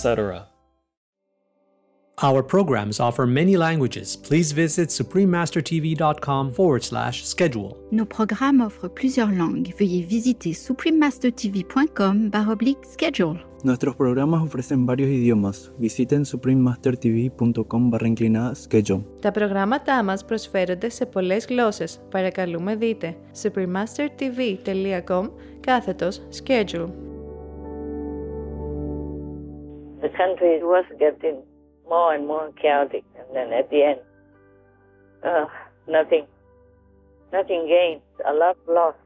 etc. Our programs offer many languages. Please visit suprememastertv.com forward slash schedule. Nos programmes offrent plusieurs langues. Veuillez visiter suprememastertv.com baroblique schedule. Nuestros programas ofrecen varios idiomas. Visiten suprememastertv.com barra inclinada schedule. Τα προγράμματά μας προσφέρονται σε πολλές γλώσσες. Παρακαλούμε δείτε supremastertv.com κάθετος schedule. Country was getting more and more chaotic, and then at the end, uh, nothing, nothing gained, a lot lost,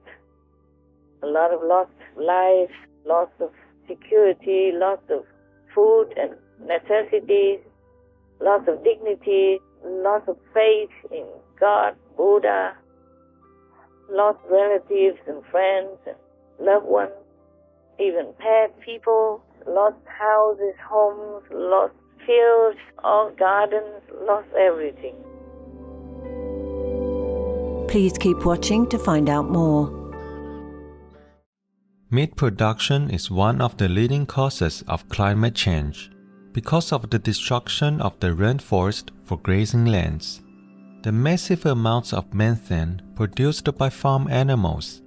a lot of lost lives, loss of security, loss of food and necessities, loss of dignity, loss of faith in God, Buddha, lost relatives and friends and loved ones, even pet people, lost houses, homes, lost fields or gardens, lost everything. Please keep watching to find out more. Meat production is one of the leading causes of climate change because of the destruction of the rainforest for grazing lands. The massive amounts of methane produced by farm animals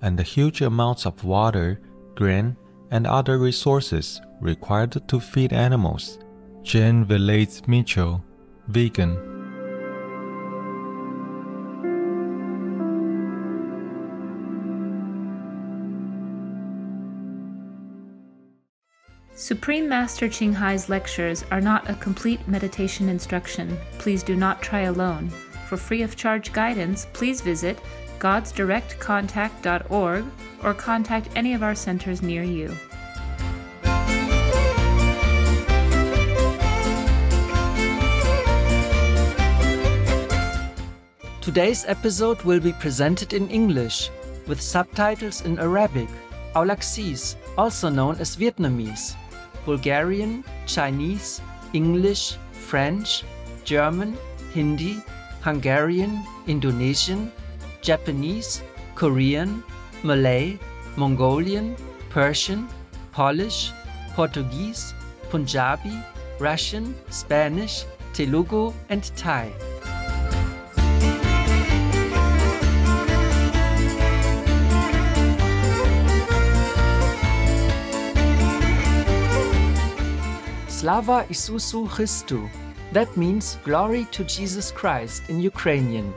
and the huge amounts of water, grain, and other resources required to feed animals. Jane Velez Mitchell, vegan. Supreme Master Ching Hai's lectures are not a complete meditation instruction. Please do not try alone. For free of charge guidance, please visit godsdirectcontact.org or contact any of our centers near you. Today's episode will be presented in English with subtitles in Arabic, Aulacese, also known as Vietnamese, Bulgarian, Chinese, English, French, German, Hindi, Hungarian, Indonesian, Japanese, Korean, Malay, Mongolian, Persian, Polish, Portuguese, Punjabi, Russian, Spanish, Telugu, and Thai. Slava Isusu Christu. That means glory to Jesus Christ in Ukrainian.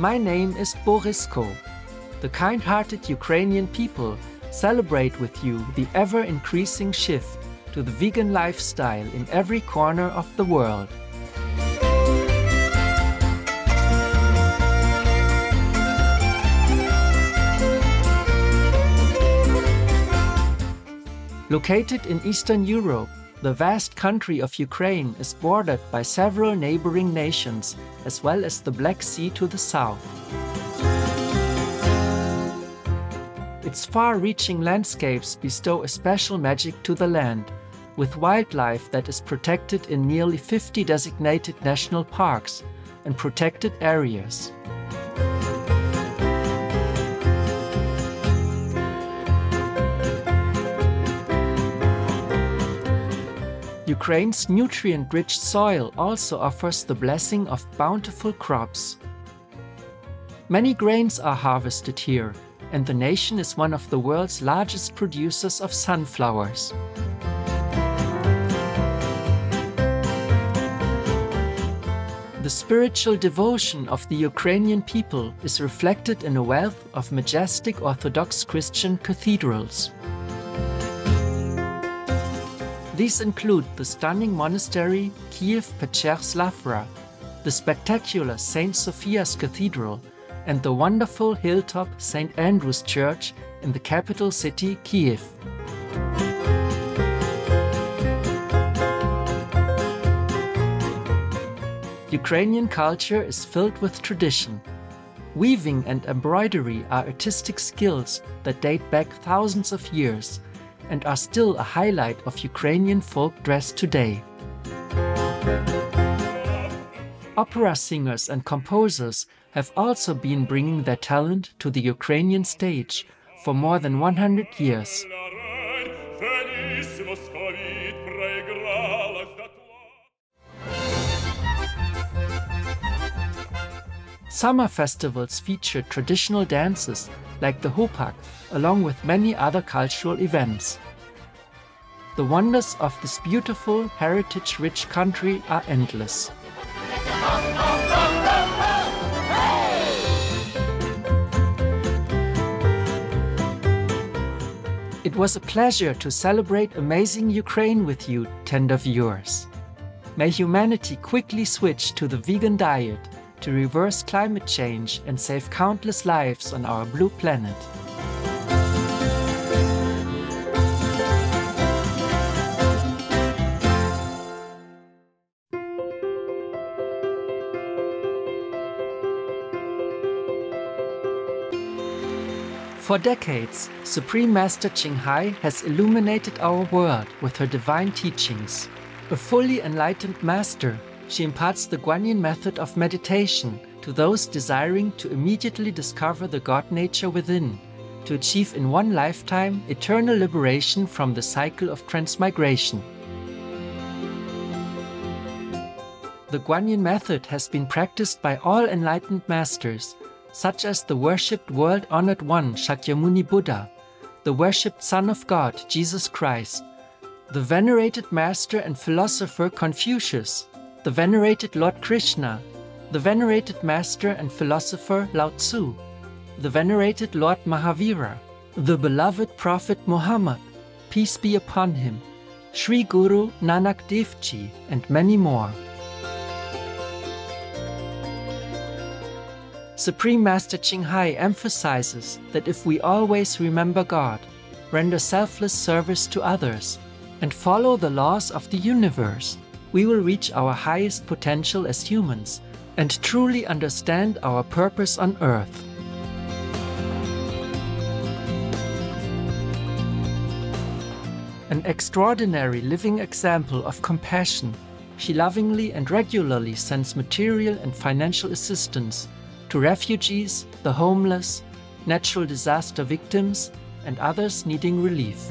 My name is Borisko. The kind hearted Ukrainian people celebrate with you the ever increasing shift to the vegan lifestyle in every corner of the world. Located in Eastern Europe, the vast country of Ukraine is bordered by several neighboring nations, as well as the Black Sea to the south. Its far reaching landscapes bestow a special magic to the land, with wildlife that is protected in nearly 50 designated national parks and protected areas. Ukraine's nutrient rich soil also offers the blessing of bountiful crops. Many grains are harvested here, and the nation is one of the world's largest producers of sunflowers. The spiritual devotion of the Ukrainian people is reflected in a wealth of majestic Orthodox Christian cathedrals. These include the stunning monastery Kiev Pechersk the spectacular St. Sophia's Cathedral, and the wonderful hilltop St. Andrew's Church in the capital city Kiev. Ukrainian culture is filled with tradition. Weaving and embroidery are artistic skills that date back thousands of years and are still a highlight of Ukrainian folk dress today. Opera singers and composers have also been bringing their talent to the Ukrainian stage for more than 100 years. Summer festivals feature traditional dances like the Hopak, along with many other cultural events. The wonders of this beautiful, heritage rich country are endless. It was a pleasure to celebrate amazing Ukraine with you, tender viewers. May humanity quickly switch to the vegan diet to reverse climate change and save countless lives on our blue planet. For decades, Supreme Master Ching Hai has illuminated our world with her divine teachings. A fully enlightened master, she imparts the Guanyin method of meditation to those desiring to immediately discover the God nature within, to achieve in one lifetime eternal liberation from the cycle of transmigration. The Guanyin method has been practiced by all enlightened masters, such as the worshipped world honored one Shakyamuni Buddha, the worshipped Son of God Jesus Christ, the venerated master and philosopher Confucius, the venerated Lord Krishna, the venerated master and philosopher Lao Tzu, the venerated Lord Mahavira, the beloved Prophet Muhammad, peace be upon him, Sri Guru Nanak Dev Ji, and many more. Supreme Master Ching Hai emphasizes that if we always remember God, render selfless service to others, and follow the laws of the universe, we will reach our highest potential as humans and truly understand our purpose on earth. An extraordinary living example of compassion, she lovingly and regularly sends material and financial assistance to refugees, the homeless, natural disaster victims, and others needing relief.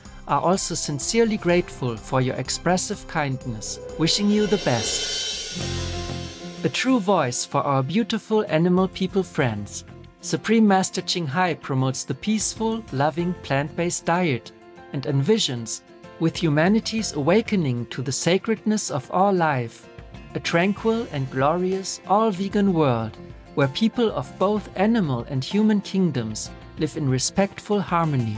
are also sincerely grateful for your expressive kindness, wishing you the best. A true voice for our beautiful animal people friends, Supreme Master Ching Hai promotes the peaceful, loving plant based diet and envisions, with humanity's awakening to the sacredness of all life, a tranquil and glorious all vegan world where people of both animal and human kingdoms live in respectful harmony.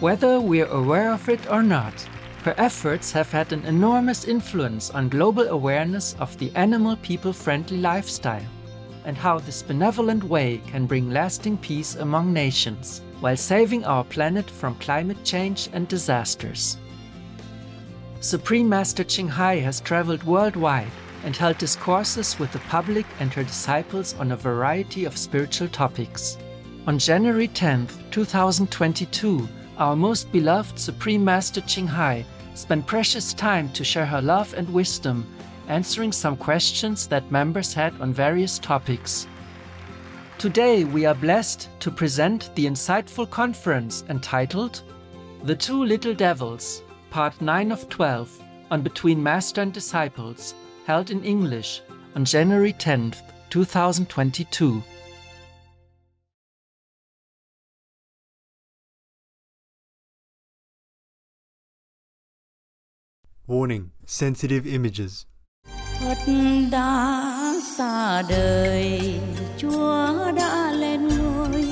Whether we're aware of it or not, her efforts have had an enormous influence on global awareness of the animal people friendly lifestyle and how this benevolent way can bring lasting peace among nations while saving our planet from climate change and disasters. Supreme Master Ching Hai has traveled worldwide and held discourses with the public and her disciples on a variety of spiritual topics. On January 10, 2022, our most beloved Supreme Master Ching Hai spent precious time to share her love and wisdom, answering some questions that members had on various topics. Today, we are blessed to present the insightful conference entitled The Two Little Devils, Part 9 of 12, on Between Master and Disciples, held in English on January 10, 2022. Warning Sensitive Images. Phật đã xa đời, Chúa đã lên ngôi.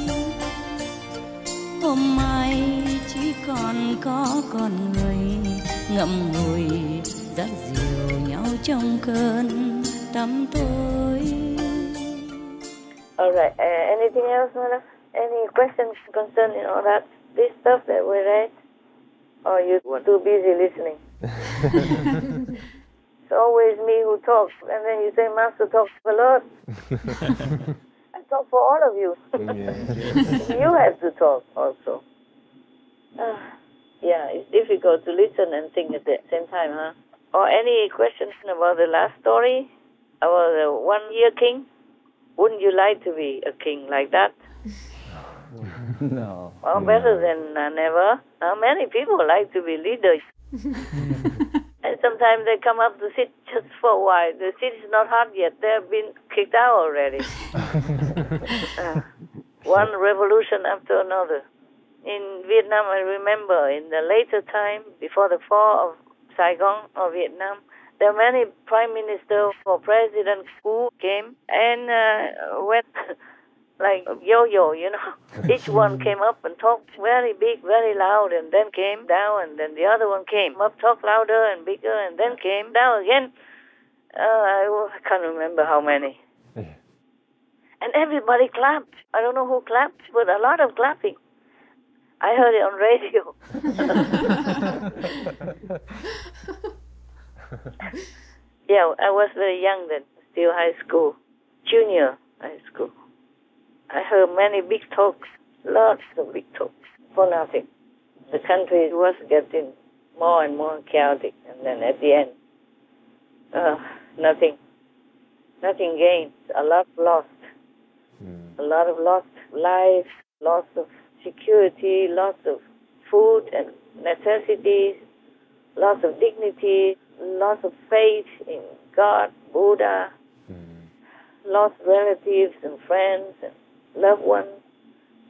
Hôm nay chỉ còn có con người ngậm ngùi dắt dìu nhau trong cơn tắm tối. All right. Uh, anything else, Mona? Any questions concerning all that? This stuff that we read? Or you too busy listening? It's always me who talks, and then you say Master talks a lot. I talk for all of you. you have to talk also. Ah, yeah, it's difficult to listen and think at the same time, huh? Or any questions about the last story about the one-year king? Wouldn't you like to be a king like that? no. Well, better than uh, never. How many people like to be leaders? And sometimes they come up to sit just for a while. The seat is not hot yet. They've been kicked out already. Uh, one revolution after another. In Vietnam, I remember in the later time, before the fall of Saigon or Vietnam, there were many prime ministers or presidents who came and uh, went like yo-yo, you know. Each one came up and talked very big, very loud, and then came down, and then the other one came up, talked louder and bigger, and then came down again. Uh, I can't remember how many. And everybody clapped. I don't know who clapped, but a lot of clapping. I heard it on radio. yeah, I was very young then, still high school, junior high school. I heard many big talks, lots of big talks for nothing. The country was getting more and more chaotic, and then at the end, uh, nothing, nothing gained, a lot lost, a lot of lost lives, loss of security, loss of food and necessities, loss of dignity, loss of faith in God, Buddha, lost relatives and friends and loved ones,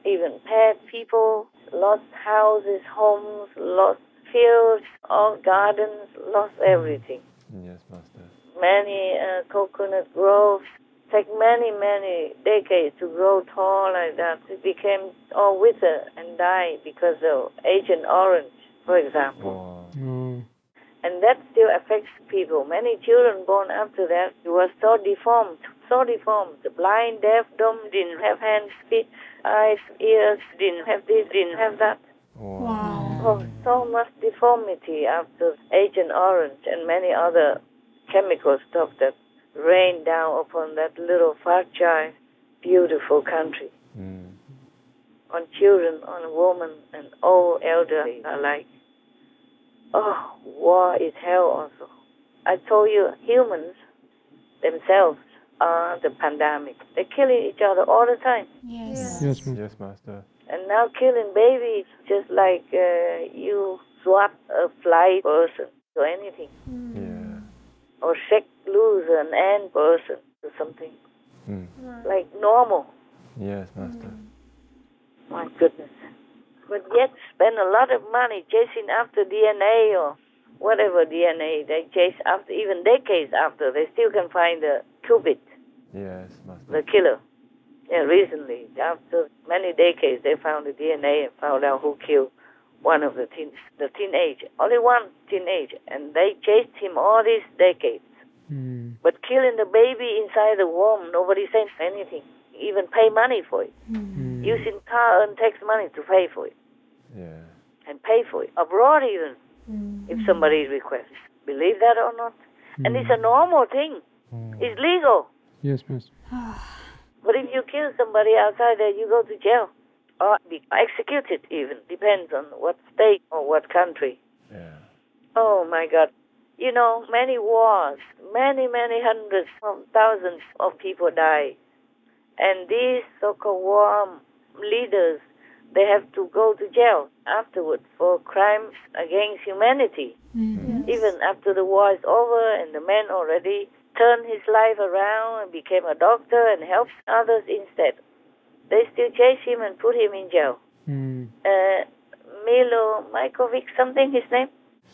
even pet people, lost houses, homes, lost fields, all gardens, lost everything. Yes, Master. Many uh, coconut groves take many, many decades to grow tall like that. It became all wither and die because of Agent Orange, for example. And that still affects people. Many children born after that were so deformed, so deformed. The blind, deaf, dumb, didn't have hands, feet, eyes, ears, didn't have this, didn't have that. Wow. Oh, so much deformity after Agent Orange and many other chemical stuff that rained down upon that little fragile, beautiful country. Mm. On children, on women, and old elderly alike. Oh, war is hell also. I told you, humans themselves are the pandemic. They're killing each other all the time. Yes. Yes, yes Master. And now killing babies just like uh, you swap a fly person or anything. Yeah. Or shake loose an ant person or something. Mm. Like normal. Yes, Master. My goodness. But yet spend a lot of money chasing after DNA or whatever DNA they chase after, even decades after, they still can find the cupid, Yes, Master. the killer. Yeah, recently, after many decades, they found the DNA and found out who killed one of the teen, the teenage, only one teenage, and they chased him all these decades. Hmm. But killing the baby inside the womb, nobody says anything. Even pay money for it. Hmm. Hmm. Using car and tax money to pay for it. Yeah. And pay for it. Abroad even, if somebody requests. Believe that or not. And it's a normal thing. It's legal. Yes, Master. But if you kill somebody outside there, you go to jail. Or be executed even. Depends on what state or what country. Yeah. Oh my God. You know, many wars, many, many hundreds of thousands of people die. And these so-called war leaders, they have to go to jail afterwards for crimes against humanity. Mm-hmm. Even after the war is over and the men already turned his life around and became a doctor and helps others instead, they still chase him and put him in jail. Uh, Milo Mikovic, something his name?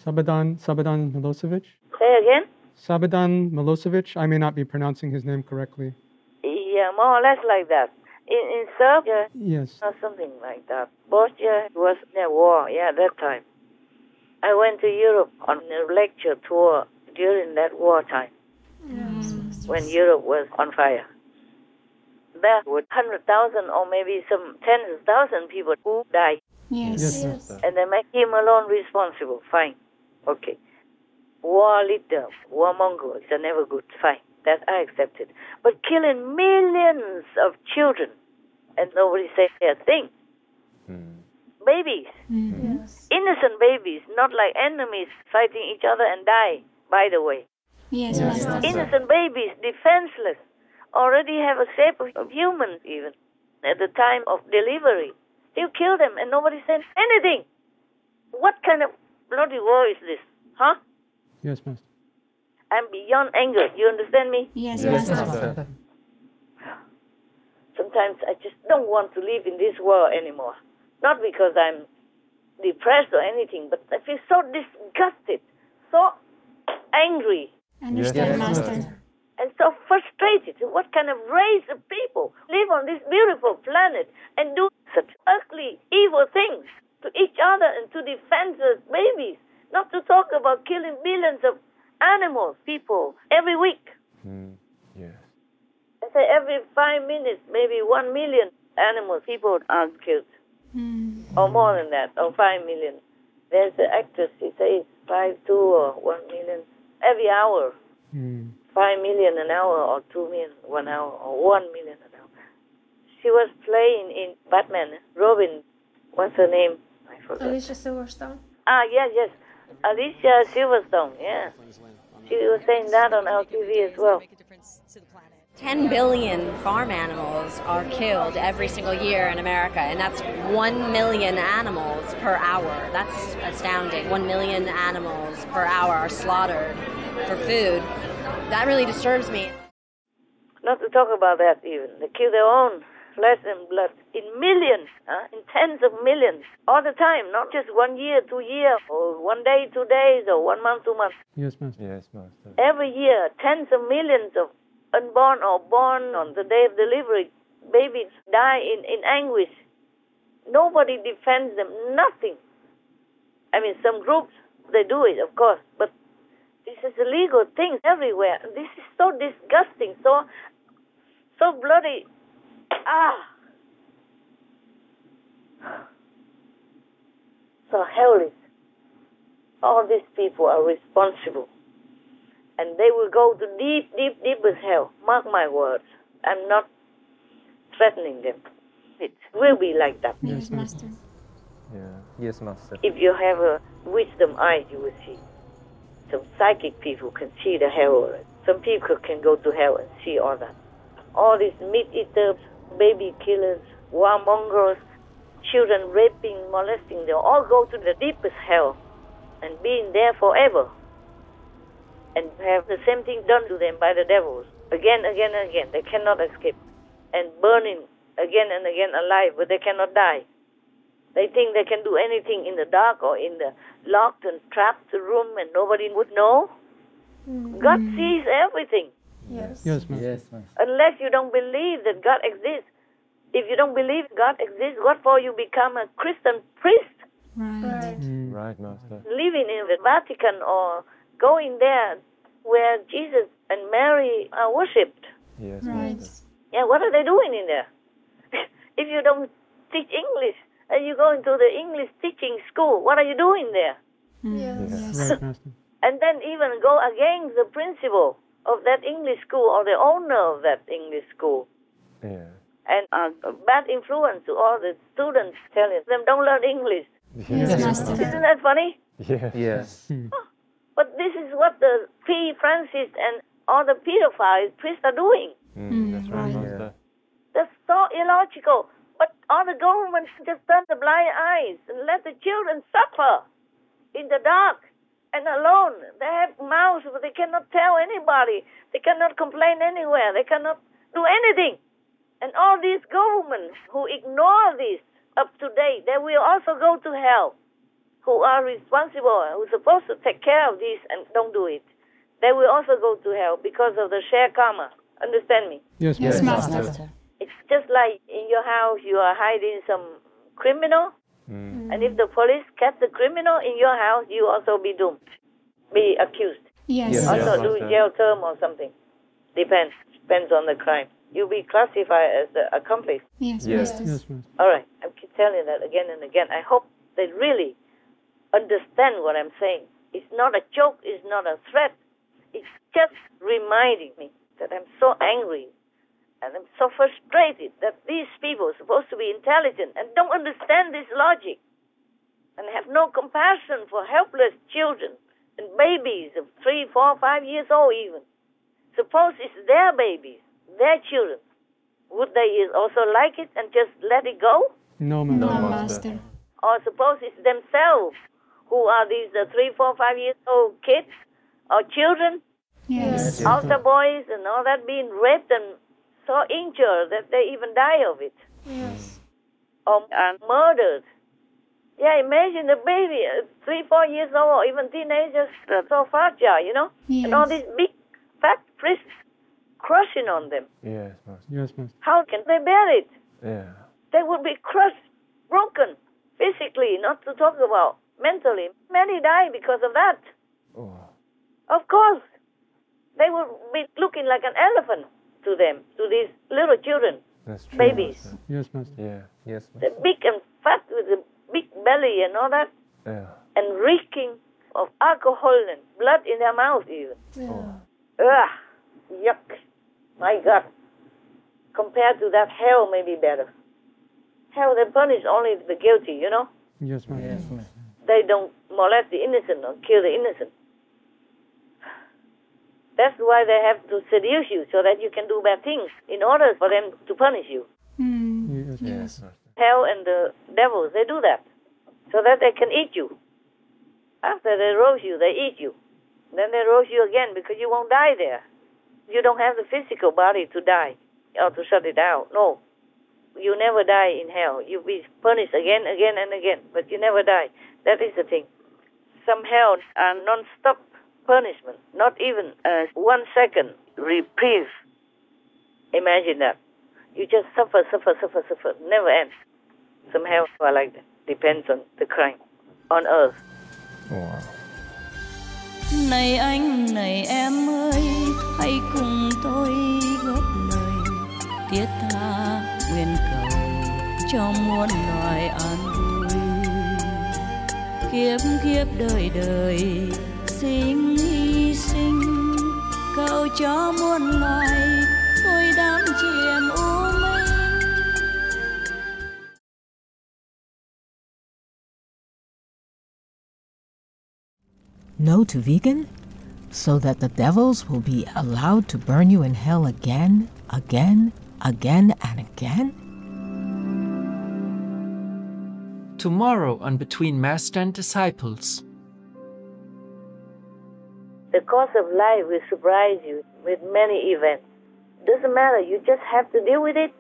Sabadan Sabadan Milosevic. Say again? Sabadan Milosevic. I may not be pronouncing his name correctly. Yeah, more or less like that. In, in Serbia, Yes. or something like that. Bosnia was in war, yeah, that time. I went to Europe on a lecture tour during that war time when Europe was on fire. There were 100,000 or maybe some tens of thousands people who died. Yes. Yes, Master. And they make him alone responsible. Fine. Okay. War leader, war mongol is never good. Fine. That I accepted. But killing millions of children and nobody say a thing. Hmm. Babies. Mm-hmm. Innocent babies, not like enemies fighting each other and die, by the way. Yes, Master. Innocent babies, defenseless, already have a shape of, of humans even at the time of delivery. Still kill them and nobody says anything. What kind of bloody war is this? Huh? Yes, Master. I'm beyond anger. You understand me? Yes, Yes, Master. Master. Sometimes I just don't want to live in this world anymore. Not because I'm depressed or anything, but I feel so disgusted, so angry, Understand, Master. and so frustrated. What kind of race of people live on this beautiful planet and do such ugly, evil things to each other and to defenseless babies? Not to talk about killing billions of animals, people, every week. Hmm. Yes. I say every five minutes, maybe one million animals, people are killed. Hmm. Or more than that, or five million. There's an actress, she says five, two, or one million every hour. Five million an hour, or two million one hour, or one million an hour. She was playing in Batman, Robin. What's her name? I forgot. Alicia Silverstone. Ah, yes, yes. Alicia Silverstone, yeah. She was saying that on LTV as well. 10 billion farm animals are killed every single year in America, and that's 1 million animals per hour. That's astounding. 1 million animals per hour are slaughtered for food. That really disturbs me. Not to talk about that even. They kill their own flesh and blood in millions, huh? in tens of millions, all the time, not just one year, two years, or one day, two days, or one month, two months. Yes, Master. Yes, Master. Every year, tens of millions of unborn or born on the day of delivery babies die in, in anguish. Nobody defends them, nothing. I mean, some groups, they do it, of course, but this is a legal thing everywhere. This is so disgusting, so so bloody. Ah. So hellish. All these people are responsible. And they will go to deep, deep, deep deepest hell. Mark my words. I'm not threatening them. It will be like that. Yes, Master. Yeah. Yes, Master. If you have a wisdom eye, you will see. Some psychic people can see the hell. Some people can go to hell and see all that. All these meat eaters, baby killers, warmongers, children raping, molesting, they all go to the deepest hell and being there forever. And have the same thing done to them by the devils. Again, again, and again. They cannot escape. And burning again and again alive, but they cannot die. They think they can do anything in the dark or in the locked and trapped room and nobody would know. Mm-hmm. God sees everything. Yes. Yes, Master. Yes, Master. Unless you don't believe that God exists. If you don't believe God exists, what for you become a Christian priest Right. Mm. Right, Master. living in the Vatican or going there where Jesus and Mary are worshipped? Yes, Right. Master. Yeah, what are they doing in there? if you don't teach English and you go into the English teaching school, what are you doing there? Hmm. Yes. Right, Master. and then even go against the principal of that English school or the owner of that English school. Yeah. And a bad influence to all the students telling them don't learn English. Yes, Master. Isn't that funny? Yes. Yes. Hmm. But this is what the P. Francis and all the pedophile priests are doing. Mm, that's right, right. Master. That's so illogical. But all the governments just turn the blind eyes and let the children suffer in the dark and alone. They have mouths, but they cannot tell anybody. They cannot complain anywhere. They cannot do anything. And all these governments who ignore this up to date, they will also go to hell. Who are responsible, who are supposed to take care of this and don't do it. They will also go to hell because of the share karma. Understand me? Yes, Yes, Master. Master. It's just like in your house you are hiding some criminal, Mm. and if the police catch the criminal in your house, you also be doomed, be accused, Yes. Yes. also Yes, do Master. jail term or something. Depends, depends on the crime. You'll be classified as the accomplice. Yes, Yes. Master. Yes, Master. All right, I keep telling that again and again. I hope they really understand what I'm saying. It's not a joke. It's not a threat. It's just reminding me that I'm so angry and I'm so frustrated that these people are supposed to be intelligent and don't understand this logic and have no compassion for helpless children and babies of three, four, five years old even. Suppose it's their babies, their children. Would they also like it and just let it go? No, Master. No, No, Master. Or suppose it's themselves who are these uh, three, four, five years old kids or children, Yes. altar boys and all that being raped and so injured that they even die of it Yes. or are murdered. Yeah, imagine a baby, uh, three, four years old, or even teenagers, uh, so fragile, you know? And all these big fat priests crushing on them. Yes, Master. Yes, Master. How can they bear it? Yeah. They would be crushed, broken, physically, not to talk about mentally. Many die because of that. Oh. Of course. They will be looking like an elephant to them, to these little children, That's true. babies. Master. Yes, Master. Yeah. Yes, They're big and fat with a big belly and all that, Yeah. and reeking of alcohol and blood in their mouth even. Oh. Ugh, yuck. My God. Compared to that, hell may be better. Hell, they punish only the guilty, you know? Yes, Master. Yes, Master. They don't molest the innocent or kill the innocent. That's why they have to seduce you so that you can do bad things in order for them to punish you. Mm. Yes, Yes, Hell and the devils, they do that so that they can eat you. After they roast you, they eat you. Then they roast you again because you won't die there. You don't have the physical body to die or to shut it out. No. You never die in hell. You be punished again, again, and again, but you never die. That is the thing. Some hells are non-stop punishment, not even one second reprieve. Imagine that. You just suffer, suffer, suffer, suffer, never ends. Some hells are like that. Depends on the crime on earth. Wow. Này anh, này em ơi, hãy cùng tôi góp lời cầu cho muôn loài an vui. Kiếp kiếp đời đời sinh hy sinh, cầu cho muôn loài thôi đám chìm u minh. No to vegan? So that the devils will be allowed to burn you in hell again, again, again, and again? Tomorrow on Between Master and Disciples. The course of life will surprise you with many events. Doesn't matter, you just have to deal with it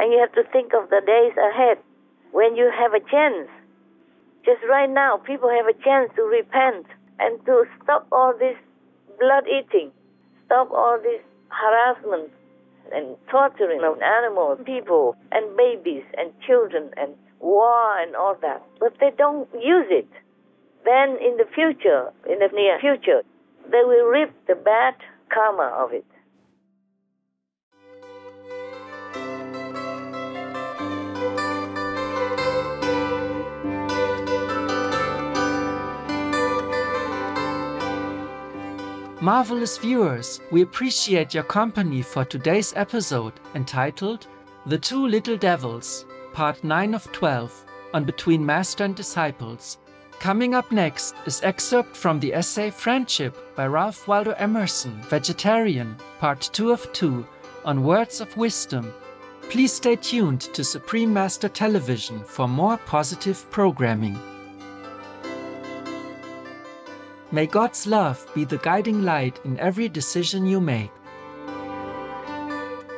and you have to think of the days ahead when you have a chance. Just right now, people have a chance to repent and to stop all this blood eating, stop all this harassment and torturing of animals, people, and babies, and children, and war, and all that. But they don't use it. Then in the future, in the near future, they will reap the bad karma of it. Marvelous viewers, we appreciate your company for today's episode entitled The Two Little Devils, Part 9 of 12 on Between Master and Disciples. Coming up next is excerpt from the essay Friendship by Ralph Waldo Emerson, Vegetarian, Part 2 of 2 on Words of Wisdom. Please stay tuned to Supreme Master Television for more positive programming. May God's love be the guiding light in every decision you make.